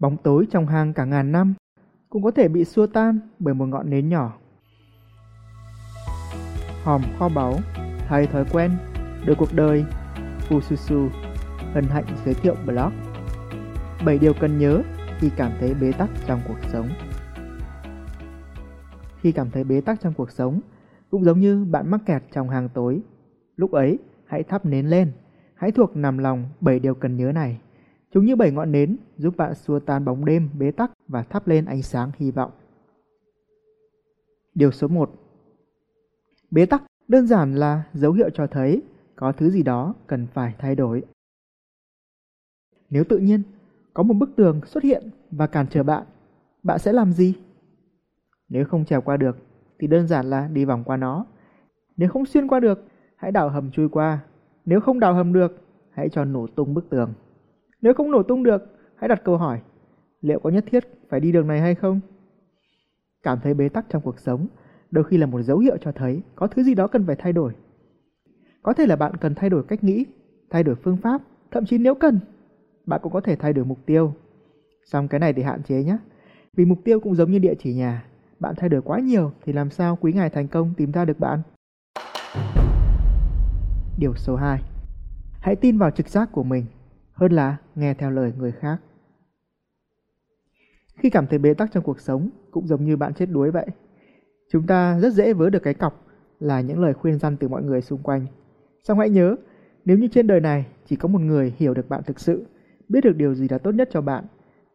Bóng tối trong hang cả ngàn năm cũng có thể bị xua tan bởi một ngọn nến nhỏ. Hòm kho báu, thay thói quen, đời cuộc đời, Fususu, hân hạnh giới thiệu blog. 7 điều cần nhớ khi cảm thấy bế tắc trong cuộc sống. Khi cảm thấy bế tắc trong cuộc sống, cũng giống như bạn mắc kẹt trong hang tối. Lúc ấy, hãy thắp nến lên, hãy thuộc nằm lòng 7 điều cần nhớ này. Chúng như bảy ngọn nến giúp bạn xua tan bóng đêm bế tắc và thắp lên ánh sáng hy vọng. Điều số 1 Bế tắc đơn giản là dấu hiệu cho thấy có thứ gì đó cần phải thay đổi. Nếu tự nhiên có một bức tường xuất hiện và cản trở bạn, bạn sẽ làm gì? Nếu không trèo qua được thì đơn giản là đi vòng qua nó. Nếu không xuyên qua được, hãy đào hầm chui qua. Nếu không đào hầm được, hãy cho nổ tung bức tường. Nếu không nổ tung được, hãy đặt câu hỏi, liệu có nhất thiết phải đi đường này hay không? Cảm thấy bế tắc trong cuộc sống đôi khi là một dấu hiệu cho thấy có thứ gì đó cần phải thay đổi. Có thể là bạn cần thay đổi cách nghĩ, thay đổi phương pháp, thậm chí nếu cần, bạn cũng có thể thay đổi mục tiêu. Xong cái này thì hạn chế nhé. Vì mục tiêu cũng giống như địa chỉ nhà, bạn thay đổi quá nhiều thì làm sao quý ngài thành công tìm ra được bạn? Điều số 2. Hãy tin vào trực giác của mình hơn là nghe theo lời người khác. Khi cảm thấy bế tắc trong cuộc sống cũng giống như bạn chết đuối vậy. Chúng ta rất dễ vớ được cái cọc là những lời khuyên răn từ mọi người xung quanh. Xong hãy nhớ, nếu như trên đời này chỉ có một người hiểu được bạn thực sự, biết được điều gì là tốt nhất cho bạn,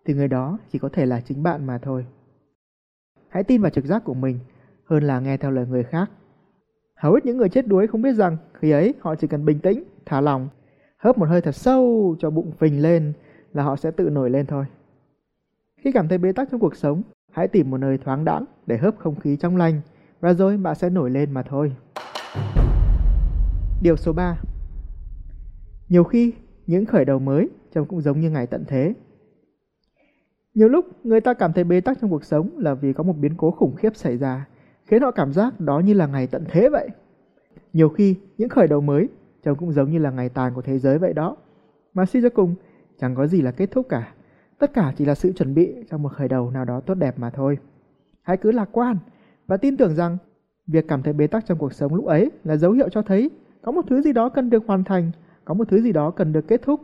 thì người đó chỉ có thể là chính bạn mà thôi. Hãy tin vào trực giác của mình hơn là nghe theo lời người khác. Hầu hết những người chết đuối không biết rằng khi ấy họ chỉ cần bình tĩnh, thả lòng, hớp một hơi thật sâu cho bụng phình lên là họ sẽ tự nổi lên thôi. Khi cảm thấy bế tắc trong cuộc sống, hãy tìm một nơi thoáng đãng để hớp không khí trong lành và rồi bạn sẽ nổi lên mà thôi. Điều số 3 Nhiều khi, những khởi đầu mới trông cũng giống như ngày tận thế. Nhiều lúc, người ta cảm thấy bế tắc trong cuộc sống là vì có một biến cố khủng khiếp xảy ra, khiến họ cảm giác đó như là ngày tận thế vậy. Nhiều khi, những khởi đầu mới trông cũng giống như là ngày tàn của thế giới vậy đó. Mà suy cho cùng, chẳng có gì là kết thúc cả. Tất cả chỉ là sự chuẩn bị cho một khởi đầu nào đó tốt đẹp mà thôi. Hãy cứ lạc quan và tin tưởng rằng việc cảm thấy bế tắc trong cuộc sống lúc ấy là dấu hiệu cho thấy có một thứ gì đó cần được hoàn thành, có một thứ gì đó cần được kết thúc.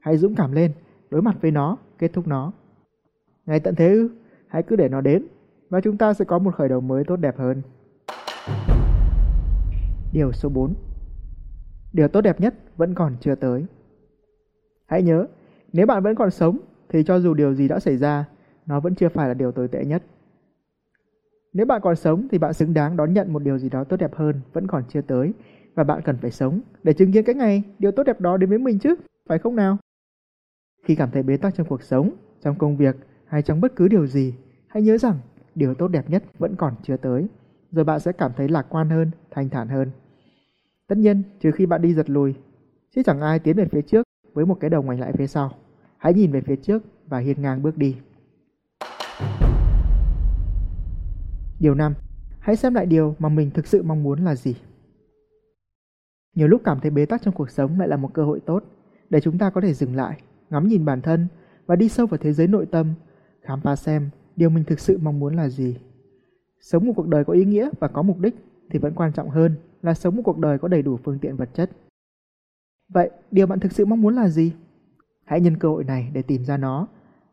Hãy dũng cảm lên, đối mặt với nó, kết thúc nó. Ngày tận thế ư, hãy cứ để nó đến và chúng ta sẽ có một khởi đầu mới tốt đẹp hơn. Điều số 4 Điều tốt đẹp nhất vẫn còn chưa tới. Hãy nhớ, nếu bạn vẫn còn sống thì cho dù điều gì đã xảy ra, nó vẫn chưa phải là điều tồi tệ nhất. Nếu bạn còn sống thì bạn xứng đáng đón nhận một điều gì đó tốt đẹp hơn vẫn còn chưa tới và bạn cần phải sống để chứng kiến cái ngày điều tốt đẹp đó đến với mình chứ, phải không nào? Khi cảm thấy bế tắc trong cuộc sống, trong công việc hay trong bất cứ điều gì, hãy nhớ rằng điều tốt đẹp nhất vẫn còn chưa tới, rồi bạn sẽ cảm thấy lạc quan hơn, thanh thản hơn. Tất nhiên, trừ khi bạn đi giật lùi, chứ chẳng ai tiến về phía trước với một cái đầu ngoảnh lại phía sau. Hãy nhìn về phía trước và hiên ngang bước đi. Điều 5. Hãy xem lại điều mà mình thực sự mong muốn là gì. Nhiều lúc cảm thấy bế tắc trong cuộc sống lại là một cơ hội tốt để chúng ta có thể dừng lại, ngắm nhìn bản thân và đi sâu vào thế giới nội tâm, khám phá xem điều mình thực sự mong muốn là gì. Sống một cuộc đời có ý nghĩa và có mục đích thì vẫn quan trọng hơn là sống một cuộc đời có đầy đủ phương tiện vật chất. Vậy, điều bạn thực sự mong muốn là gì? Hãy nhân cơ hội này để tìm ra nó,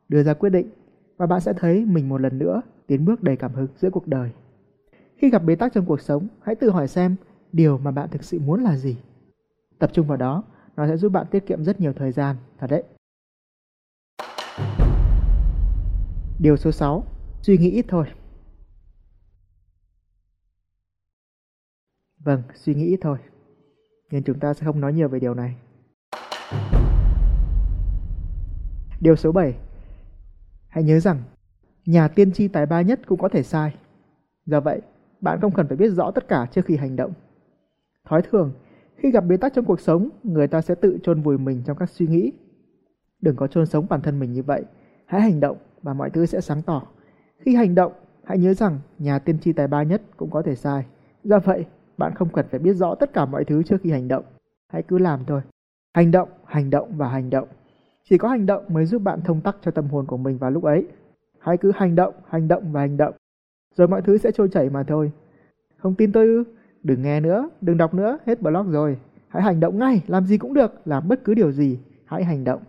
đưa ra quyết định và bạn sẽ thấy mình một lần nữa tiến bước đầy cảm hứng giữa cuộc đời. Khi gặp bế tắc trong cuộc sống, hãy tự hỏi xem điều mà bạn thực sự muốn là gì. Tập trung vào đó, nó sẽ giúp bạn tiết kiệm rất nhiều thời gian, thật đấy. Điều số 6, suy nghĩ ít thôi. Vâng, suy nghĩ ít thôi. Nên chúng ta sẽ không nói nhiều về điều này. Điều số 7. Hãy nhớ rằng, nhà tiên tri tài ba nhất cũng có thể sai. Do vậy, bạn không cần phải biết rõ tất cả trước khi hành động. Thói thường, khi gặp bế tắc trong cuộc sống, người ta sẽ tự chôn vùi mình trong các suy nghĩ. Đừng có chôn sống bản thân mình như vậy. Hãy hành động và mọi thứ sẽ sáng tỏ. Khi hành động, hãy nhớ rằng nhà tiên tri tài ba nhất cũng có thể sai. Do vậy, bạn không cần phải biết rõ tất cả mọi thứ trước khi hành động. Hãy cứ làm thôi. Hành động, hành động và hành động. Chỉ có hành động mới giúp bạn thông tắc cho tâm hồn của mình vào lúc ấy. Hãy cứ hành động, hành động và hành động. Rồi mọi thứ sẽ trôi chảy mà thôi. Không tin tôi ư? Đừng nghe nữa, đừng đọc nữa, hết blog rồi. Hãy hành động ngay, làm gì cũng được, làm bất cứ điều gì. Hãy hành động.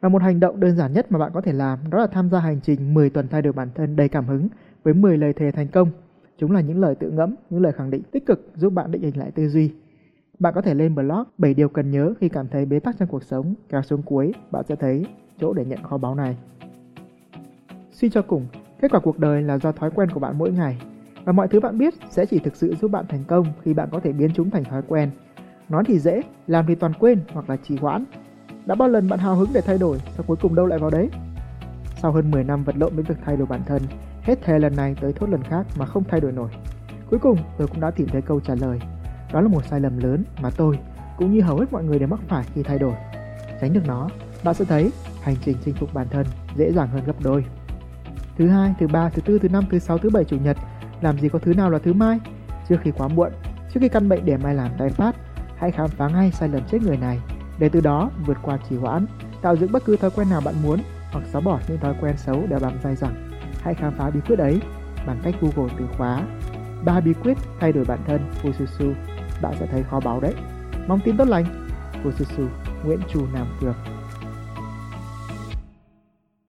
Và một hành động đơn giản nhất mà bạn có thể làm đó là tham gia hành trình 10 tuần thay đổi bản thân đầy cảm hứng với 10 lời thề thành công. Chúng là những lời tự ngẫm, những lời khẳng định tích cực giúp bạn định hình lại tư duy. Bạn có thể lên blog 7 điều cần nhớ khi cảm thấy bế tắc trong cuộc sống, kéo xuống cuối, bạn sẽ thấy chỗ để nhận kho báu này. Suy cho cùng, kết quả cuộc đời là do thói quen của bạn mỗi ngày và mọi thứ bạn biết sẽ chỉ thực sự giúp bạn thành công khi bạn có thể biến chúng thành thói quen. Nói thì dễ, làm thì toàn quên hoặc là trì hoãn. Đã bao lần bạn hào hứng để thay đổi, sao cuối cùng đâu lại vào đấy? Sau hơn 10 năm vật lộn với việc thay đổi bản thân, hết thề lần này tới thốt lần khác mà không thay đổi nổi. Cuối cùng tôi cũng đã tìm thấy câu trả lời. Đó là một sai lầm lớn mà tôi, cũng như hầu hết mọi người đều mắc phải khi thay đổi. Tránh được nó, bạn sẽ thấy hành trình chinh phục bản thân dễ dàng hơn gấp đôi. Thứ hai, thứ ba, thứ tư, thứ năm, thứ sáu, thứ bảy, chủ nhật làm gì có thứ nào là thứ mai? Trước khi quá muộn, trước khi căn bệnh để mai làm tái phát, hãy khám phá ngay sai lầm chết người này để từ đó vượt qua trì hoãn, tạo dựng bất cứ thói quen nào bạn muốn hoặc xóa bỏ những thói quen xấu đã bám dai dẳng. Hãy khám phá bí quyết ấy bằng cách Google từ khóa ba bí quyết thay đổi bản thân Fususu. Bạn sẽ thấy khó báo đấy. Mong tin tốt lành. Fususu Nguyễn Trù Nam Cường